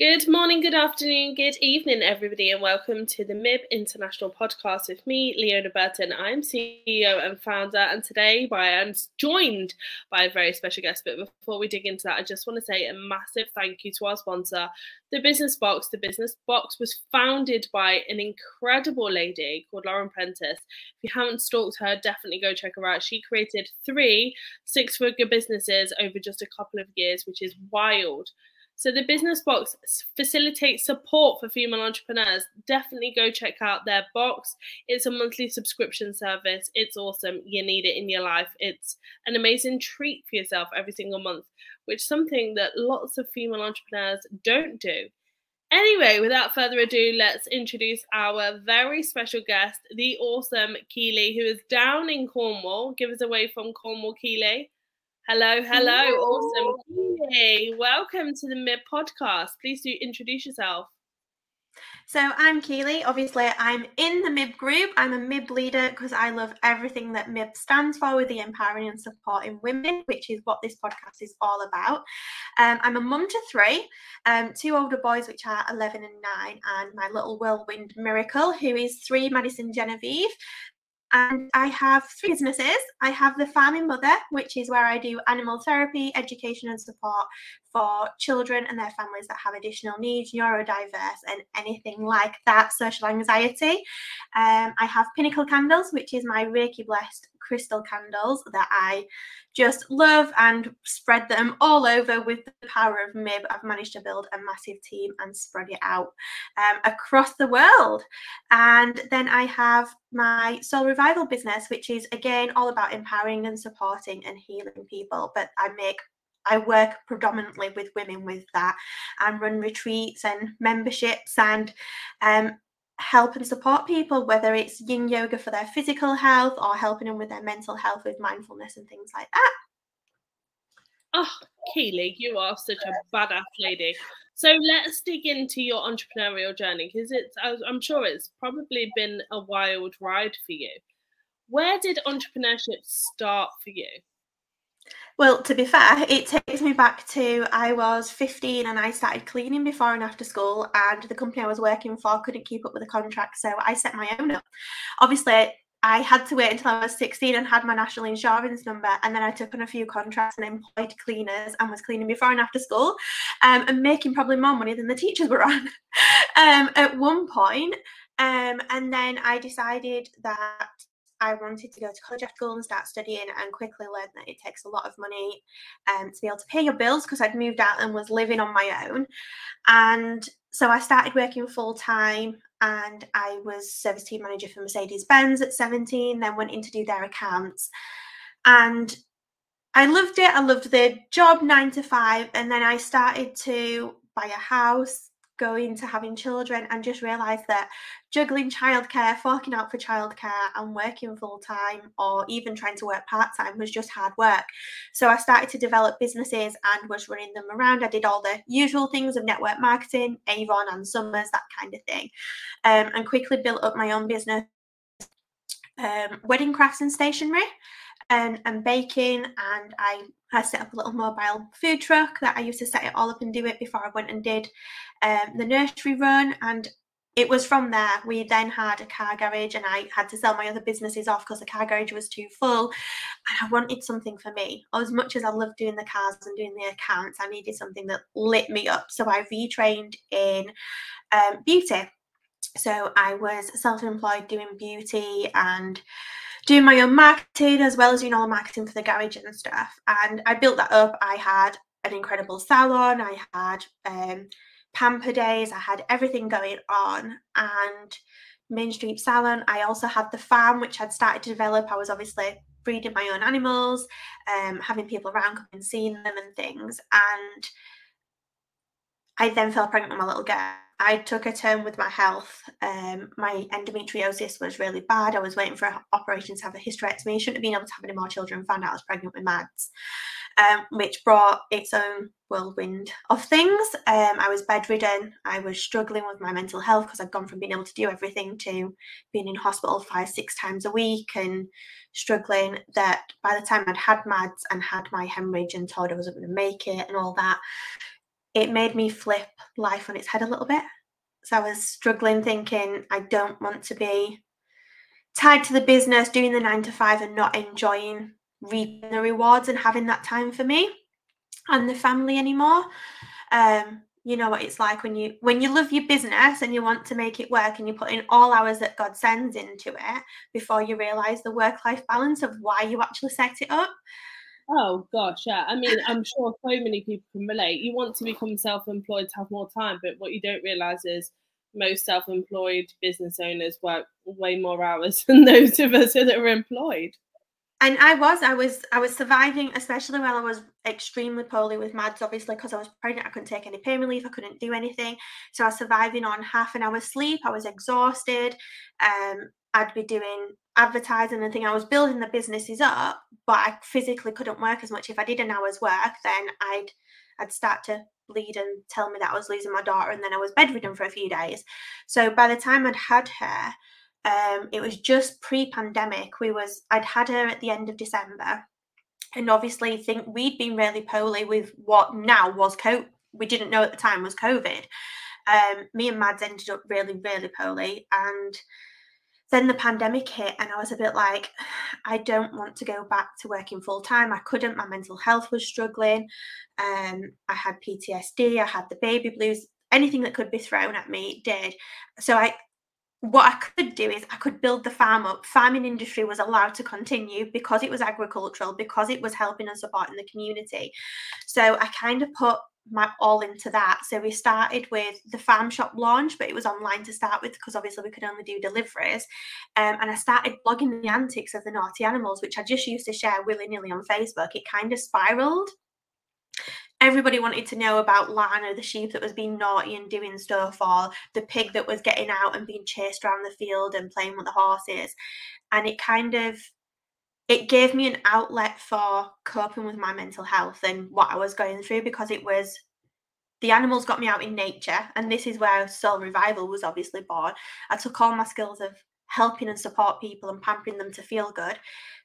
Good morning, good afternoon, good evening, everybody, and welcome to the MIB International Podcast with me, Leona Burton. I'm CEO and founder, and today I am joined by a very special guest. But before we dig into that, I just want to say a massive thank you to our sponsor, The Business Box. The Business Box was founded by an incredible lady called Lauren Prentice. If you haven't stalked her, definitely go check her out. She created three six figure businesses over just a couple of years, which is wild. So the business box facilitates support for female entrepreneurs. Definitely go check out their box. It's a monthly subscription service. It's awesome. You need it in your life. It's an amazing treat for yourself every single month, which is something that lots of female entrepreneurs don't do. Anyway, without further ado, let's introduce our very special guest, the awesome Keeley, who is down in Cornwall. Give us away from Cornwall, Keeley. Hello, hello, hello. awesome. Hey, welcome to the MIB podcast. Please do introduce yourself. So I'm Keeley. Obviously, I'm in the MIB group. I'm a MIB leader because I love everything that MIB stands for with the empowering and supporting women, which is what this podcast is all about. Um, I'm a mum to three, um, two older boys, which are 11 and 9, and my little whirlwind miracle, who is three, Madison Genevieve. And I have three businesses. I have the Farming Mother, which is where I do animal therapy, education, and support for children and their families that have additional needs, neurodiverse, and anything like that, social anxiety. Um, I have Pinnacle Candles, which is my Reiki blessed crystal candles that I just love and spread them all over with the power of MIB. I've managed to build a massive team and spread it out um, across the world. And then I have my Soul Revival business, which is again all about empowering and supporting and healing people. But I make I work predominantly with women with that and run retreats and memberships and um, help and support people, whether it's yin yoga for their physical health or helping them with their mental health with mindfulness and things like that. Oh, Keeley, you are such a badass lady. So let's dig into your entrepreneurial journey because it's, I'm sure it's probably been a wild ride for you. Where did entrepreneurship start for you? Well, to be fair, it takes me back to I was 15 and I started cleaning before and after school, and the company I was working for couldn't keep up with the contract, so I set my own up. Obviously, I had to wait until I was 16 and had my national insurance number, and then I took on a few contracts and employed cleaners and was cleaning before and after school, um, and making probably more money than the teachers were on um, at one point. Um, and then I decided that I wanted to go to college after school and start studying and quickly learned that it takes a lot of money um, to be able to pay your bills because I'd moved out and was living on my own. And so I started working full time and I was service team manager for Mercedes Benz at 17, then went in to do their accounts. And I loved it. I loved the job nine to five. And then I started to buy a house go into having children and just realize that juggling childcare, forking out for childcare, and working full time or even trying to work part time was just hard work. So I started to develop businesses and was running them around. I did all the usual things of network marketing, Avon and Summers, that kind of thing, um, and quickly built up my own business, um, wedding crafts and stationery and, and baking. And I, I set up a little mobile food truck that I used to set it all up and do it before I went and did um, the nursery run. And it was from there we then had a car garage and i had to sell my other businesses off because the car garage was too full and i wanted something for me as much as i loved doing the cars and doing the accounts i needed something that lit me up so i retrained in um, beauty so i was self-employed doing beauty and doing my own marketing as well as doing all the marketing for the garage and stuff. And I built that up. I had an incredible salon. I had um, pamper days. I had everything going on. And Main Street Salon. I also had the farm, which I'd started to develop. I was obviously breeding my own animals, um, having people around coming and seeing them and things. And I then fell pregnant with my little girl. I took a turn with my health. Um, my endometriosis was really bad. I was waiting for an operation to have a hysterectomy. I shouldn't have been able to have any more children. Found out I was pregnant with Mads, um, which brought its own whirlwind of things. Um, I was bedridden. I was struggling with my mental health because I'd gone from being able to do everything to being in hospital five, six times a week and struggling. That by the time I'd had Mads and had my hemorrhage and told I wasn't going to make it and all that, it made me flip life on its head a little bit. So I was struggling thinking I don't want to be tied to the business, doing the nine to five and not enjoying reaping the rewards and having that time for me and the family anymore. Um, you know what it's like when you when you love your business and you want to make it work and you put in all hours that God sends into it before you realize the work life balance of why you actually set it up. Oh gosh, yeah. I mean, I'm sure so many people can relate. You want to become self-employed to have more time, but what you don't realize is most self-employed business owners work way more hours than those of us that are employed and I was, I was, I was surviving, especially when I was extremely poorly with Mads, obviously, because I was pregnant. I couldn't take any pain relief. I couldn't do anything. So I was surviving on half an hour's sleep. I was exhausted. Um, I'd be doing advertising and thing. I was building the businesses up, but I physically couldn't work as much. If I did an hour's work, then I'd, I'd start to bleed and tell me that I was losing my daughter, and then I was bedridden for a few days. So by the time I'd had her, um, it was just pre-pandemic. We was I'd had her at the end of December, and obviously think we'd been really poorly with what now was COVID. We didn't know at the time was COVID. Um, me and Mads ended up really, really poorly, and then the pandemic hit, and I was a bit like, I don't want to go back to working full time. I couldn't. My mental health was struggling. Um, I had PTSD. I had the baby blues. Anything that could be thrown at me did. So I what I could do is I could build the farm up. Farming industry was allowed to continue because it was agricultural, because it was helping and supporting the community. So I kind of put my all into that. So we started with the farm shop launch, but it was online to start with because obviously we could only do deliveries. Um, and I started blogging the antics of the naughty animals, which I just used to share willy nilly on Facebook. It kind of spiraled everybody wanted to know about Lana, the sheep that was being naughty and doing stuff, or the pig that was getting out and being chased around the field and playing with the horses. And it kind of it gave me an outlet for coping with my mental health and what I was going through because it was the animals got me out in nature, and this is where Soul Revival was obviously born. I took all my skills of helping and support people and pampering them to feel good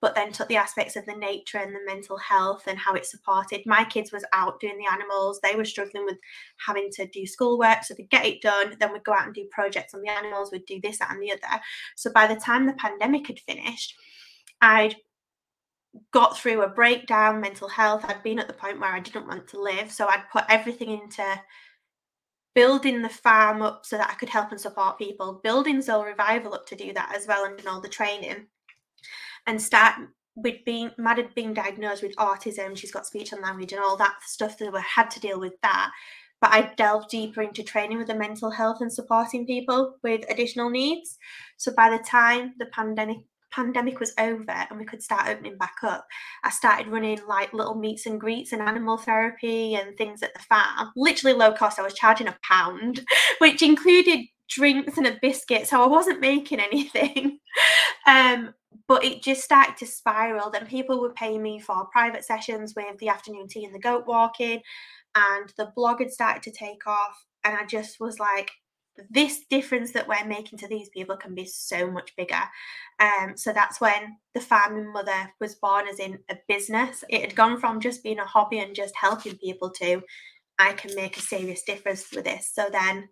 but then took the aspects of the nature and the mental health and how it supported. My kids was out doing the animals. They were struggling with having to do schoolwork, so they'd get it done. Then we'd go out and do projects on the animals. We'd do this, that, and the other. So by the time the pandemic had finished, I'd got through a breakdown, mental health. I'd been at the point where I didn't want to live, so I'd put everything into building the farm up so that I could help and support people, building Soul Revival up to do that as well, and all the training and start with being Mad had diagnosed with autism. She's got speech and language and all that stuff that we had to deal with that. But I delved deeper into training with the mental health and supporting people with additional needs. So by the time the pandemic pandemic was over and we could start opening back up, I started running like little meets and greets and animal therapy and things at the farm. Literally low cost. I was charging a pound, which included drinks and a biscuit, so I wasn't making anything. um, but it just started to spiral. Then people would pay me for private sessions with the afternoon tea and the goat walking, and the blog had started to take off. And I just was like, this difference that we're making to these people can be so much bigger. Um, so that's when the farming mother was born as in a business. It had gone from just being a hobby and just helping people to I can make a serious difference with this. So then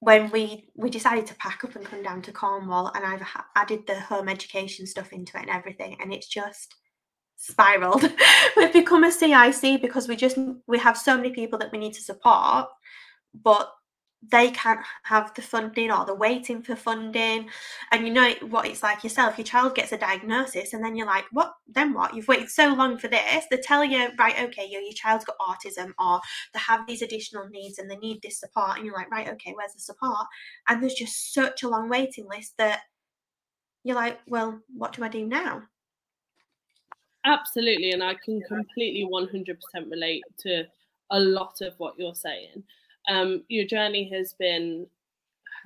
when we we decided to pack up and come down to Cornwall, and I've added the home education stuff into it and everything, and it's just spiraled. We've become a CIC because we just we have so many people that we need to support, but they can't have the funding or they're waiting for funding. And you know what it's like yourself. Your child gets a diagnosis, and then you're like, what? Then what? You've waited so long for this. They tell you, right, okay, your, your child's got autism, or they have these additional needs and they need this support. And you're like, right, okay, where's the support? And there's just such a long waiting list that you're like, well, what do I do now? Absolutely. And I can completely 100% relate to a lot of what you're saying um, your journey has been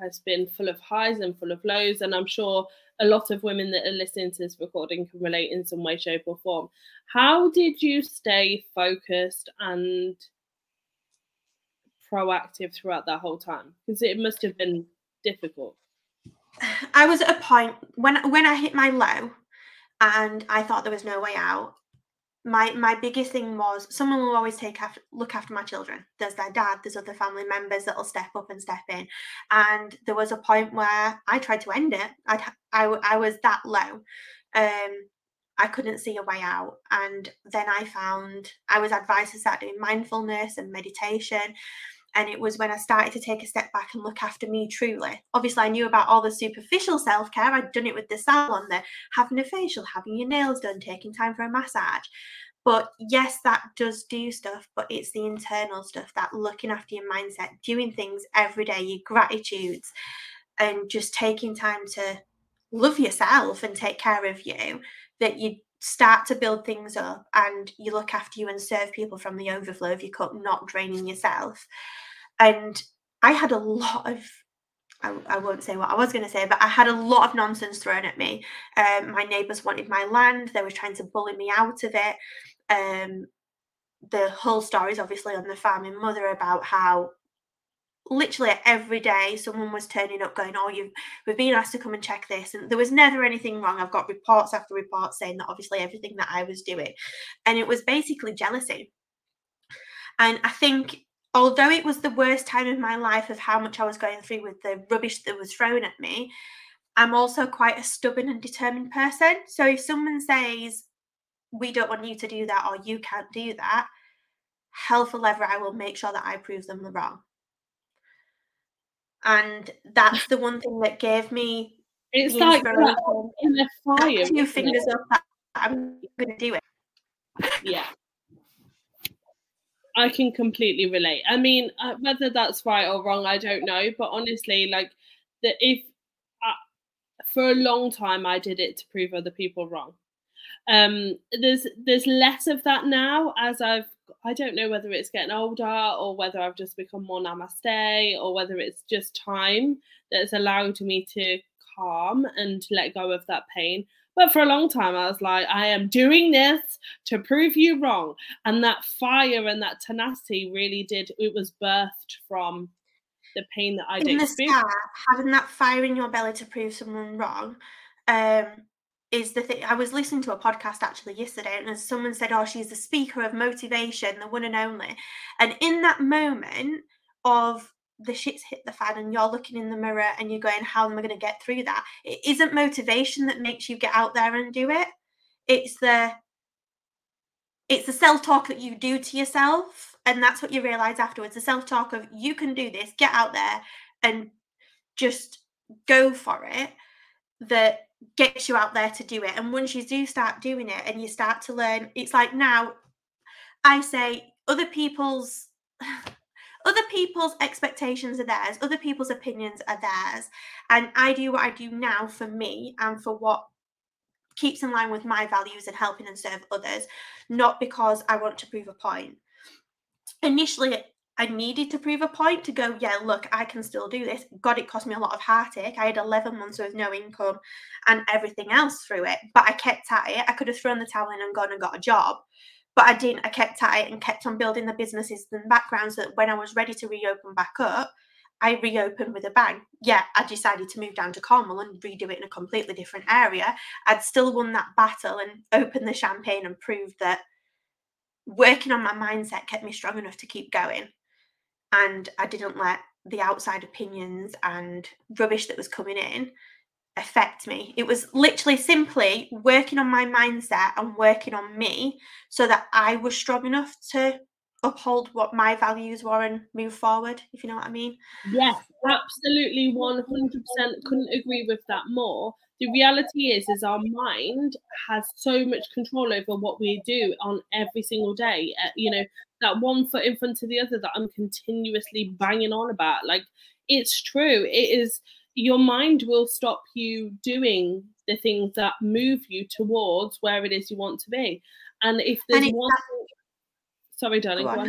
has been full of highs and full of lows, and I'm sure a lot of women that are listening to this recording can relate in some way, shape, or form. How did you stay focused and proactive throughout that whole time? Because it must have been difficult. I was at a point when when I hit my low and I thought there was no way out. My my biggest thing was someone will always take after look after my children. There's their dad there's other family members that'll step up and step in. And there was a point where i tried to end it. I'd, i i was that low. Um i couldn't see a way out. And then i found i was advised to start doing mindfulness and meditation and it was when I started to take a step back and look after me truly. Obviously, I knew about all the superficial self care. I'd done it with the salon, the having a facial, having your nails done, taking time for a massage. But yes, that does do stuff, but it's the internal stuff that looking after your mindset, doing things every day, your gratitudes, and just taking time to love yourself and take care of you that you start to build things up and you look after you and serve people from the overflow of your cup, not draining yourself. And I had a lot of I, I, won't say what I was going to say, but I had a lot of nonsense thrown at me. Um, my neighbours wanted my land; they were trying to bully me out of it. Um, the whole story is obviously on the farming mother about how literally every day someone was turning up going, Oh, you've we've been asked to come and check this. And there was never anything wrong. I've got reports after reports saying that obviously everything that I was doing. And it was basically jealousy. And I think although it was the worst time of my life of how much I was going through with the rubbish that was thrown at me, I'm also quite a stubborn and determined person. So if someone says, We don't want you to do that or you can't do that, hell for leather, I will make sure that I prove them wrong and that's the one thing that gave me it's like in a fire two fingers up i'm gonna do it. Yeah. I can completely relate. I mean uh, whether that's right or wrong i don't know but honestly like that if uh, for a long time i did it to prove other people wrong. Um there's there's less of that now as i've I don't know whether it's getting older or whether I've just become more namaste or whether it's just time that's allowed me to calm and to let go of that pain. But for a long time, I was like, I am doing this to prove you wrong. And that fire and that tenacity really did, it was birthed from the pain that I did. In the start, having that fire in your belly to prove someone wrong, um, is the thing I was listening to a podcast actually yesterday, and someone said, Oh, she's the speaker of motivation, the one and only. And in that moment of the shit's hit the fan and you're looking in the mirror and you're going, How am I going to get through that? It isn't motivation that makes you get out there and do it. It's the it's the self-talk that you do to yourself. And that's what you realize afterwards. The self-talk of you can do this, get out there and just go for it. That gets you out there to do it. And once you do start doing it and you start to learn, it's like now I say other people's other people's expectations are theirs, other people's opinions are theirs. And I do what I do now for me and for what keeps in line with my values and helping and serve others, not because I want to prove a point. Initially, I needed to prove a point to go, yeah, look, I can still do this. God, it cost me a lot of heartache. I had 11 months with no income and everything else through it, but I kept at it. I could have thrown the towel in and gone and got a job, but I didn't. I kept at it and kept on building the businesses and backgrounds that when I was ready to reopen back up, I reopened with a bang. Yeah, I decided to move down to Cornwall and redo it in a completely different area. I'd still won that battle and opened the champagne and proved that working on my mindset kept me strong enough to keep going and I didn't let the outside opinions and rubbish that was coming in affect me. It was literally simply working on my mindset and working on me so that I was strong enough to uphold what my values were and move forward, if you know what I mean. Yes, absolutely 100% couldn't agree with that more. The reality is is our mind has so much control over what we do on every single day. Uh, you know, that one foot in front of the other that I'm continuously banging on about. Like it's true. It is your mind will stop you doing the things that move you towards where it is you want to be. And if there's and one sorry, darling, go on.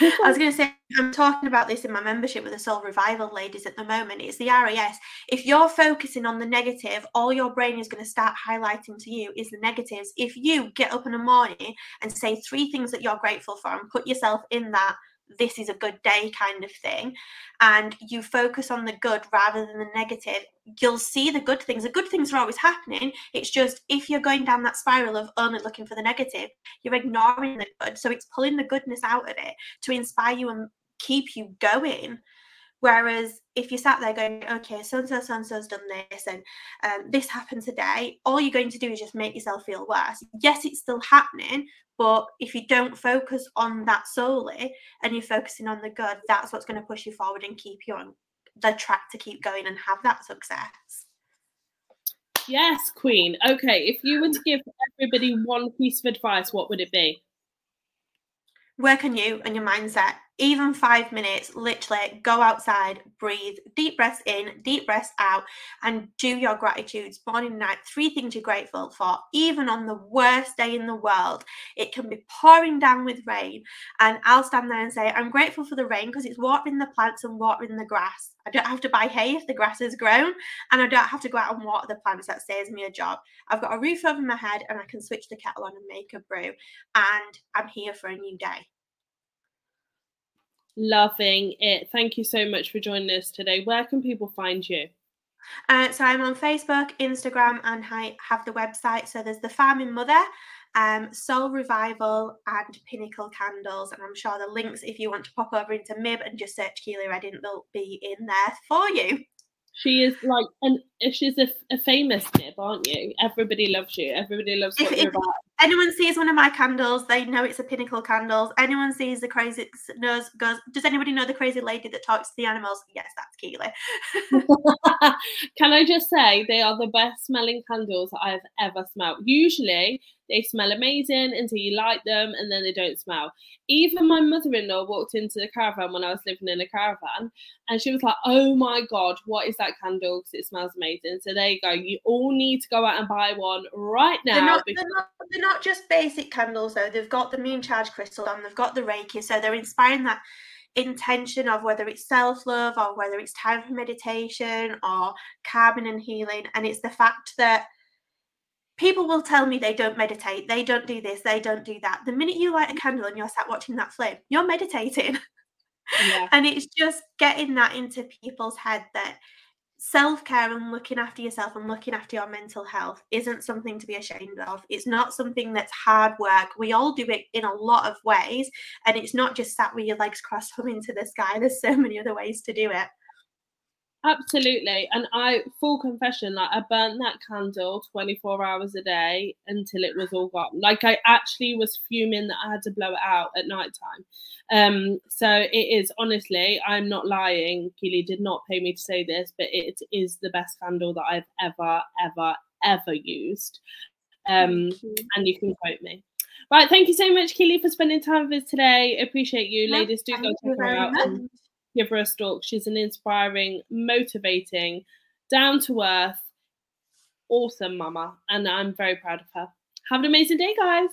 I was going to say, I'm talking about this in my membership with the Soul Revival ladies at the moment. It's the RAS. If you're focusing on the negative, all your brain is going to start highlighting to you is the negatives. If you get up in the morning and say three things that you're grateful for and put yourself in that this is a good day kind of thing, and you focus on the good rather than the negative, you'll see the good things. The good things are always happening. It's just if you're going down that spiral of only looking for the negative, you're ignoring the good. So it's pulling the goodness out of it to inspire you and keep you going. Whereas if you sat there going, okay, so and so, so and so's done this, and um, this happened today, all you're going to do is just make yourself feel worse. Yes, it's still happening, but if you don't focus on that solely and you're focusing on the good, that's what's going to push you forward and keep you on the track to keep going and have that success. Yes, Queen. Okay, if you were to give everybody one piece of advice, what would it be? Work on you and your mindset even five minutes, literally go outside, breathe, deep breaths in, deep breaths out, and do your gratitudes morning and night. Three things you're grateful for, even on the worst day in the world. It can be pouring down with rain, and I'll stand there and say, I'm grateful for the rain because it's watering the plants and watering the grass. I don't have to buy hay if the grass has grown, and I don't have to go out and water the plants. That saves me a job. I've got a roof over my head, and I can switch the kettle on and make a brew, and I'm here for a new day. Loving it. Thank you so much for joining us today. Where can people find you? Uh, so I'm on Facebook, Instagram, and I have the website. So there's the Farming Mother, um, Soul Revival, and Pinnacle Candles. And I'm sure the links, if you want to pop over into Mib and just search Keeley Reading, they'll be in there for you. She is like, and she's a, a famous nib, aren't you? Everybody loves you. Everybody loves what if, you're about. Anyone sees one of my candles, they know it's a pinnacle candles. Anyone sees the crazy knows goes. Does anybody know the crazy lady that talks to the animals? Yes, that's Keeley. Can I just say they are the best smelling candles that I've ever smelled. Usually they smell amazing until you light them and then they don't smell. Even my mother in law walked into the caravan when I was living in a caravan and she was like, Oh my God, what is that candle? Because it smells amazing. So there you go. You all need to go out and buy one right now. They're not, because- they're not, they're not just basic candles though. They've got the moon charge crystal and they've got the Reiki. So they're inspiring that intention of whether it's self love or whether it's time for meditation or calming and healing. And it's the fact that people will tell me they don't meditate, they don't do this, they don't do that. The minute you light a candle and you're sat watching that flame, you're meditating. Yeah. and it's just getting that into people's head that self care and looking after yourself and looking after your mental health isn't something to be ashamed of. It's not something that's hard work. We all do it in a lot of ways, and it's not just sat with your legs crossed humming to the sky. There's so many other ways to do it. Absolutely. And I, full confession, like I burnt that candle 24 hours a day until it was all gone. Like I actually was fuming that I had to blow it out at night time. Um, so it is honestly, I'm not lying. Keeley did not pay me to say this, but it is the best candle that I've ever, ever, ever used. Um, you. and you can quote me. Right, thank you so much, Keeley, for spending time with us today. Appreciate you, ladies. Do go check her out. Give her a stalk. She's an inspiring, motivating, down to earth, awesome mama, and I'm very proud of her. Have an amazing day, guys.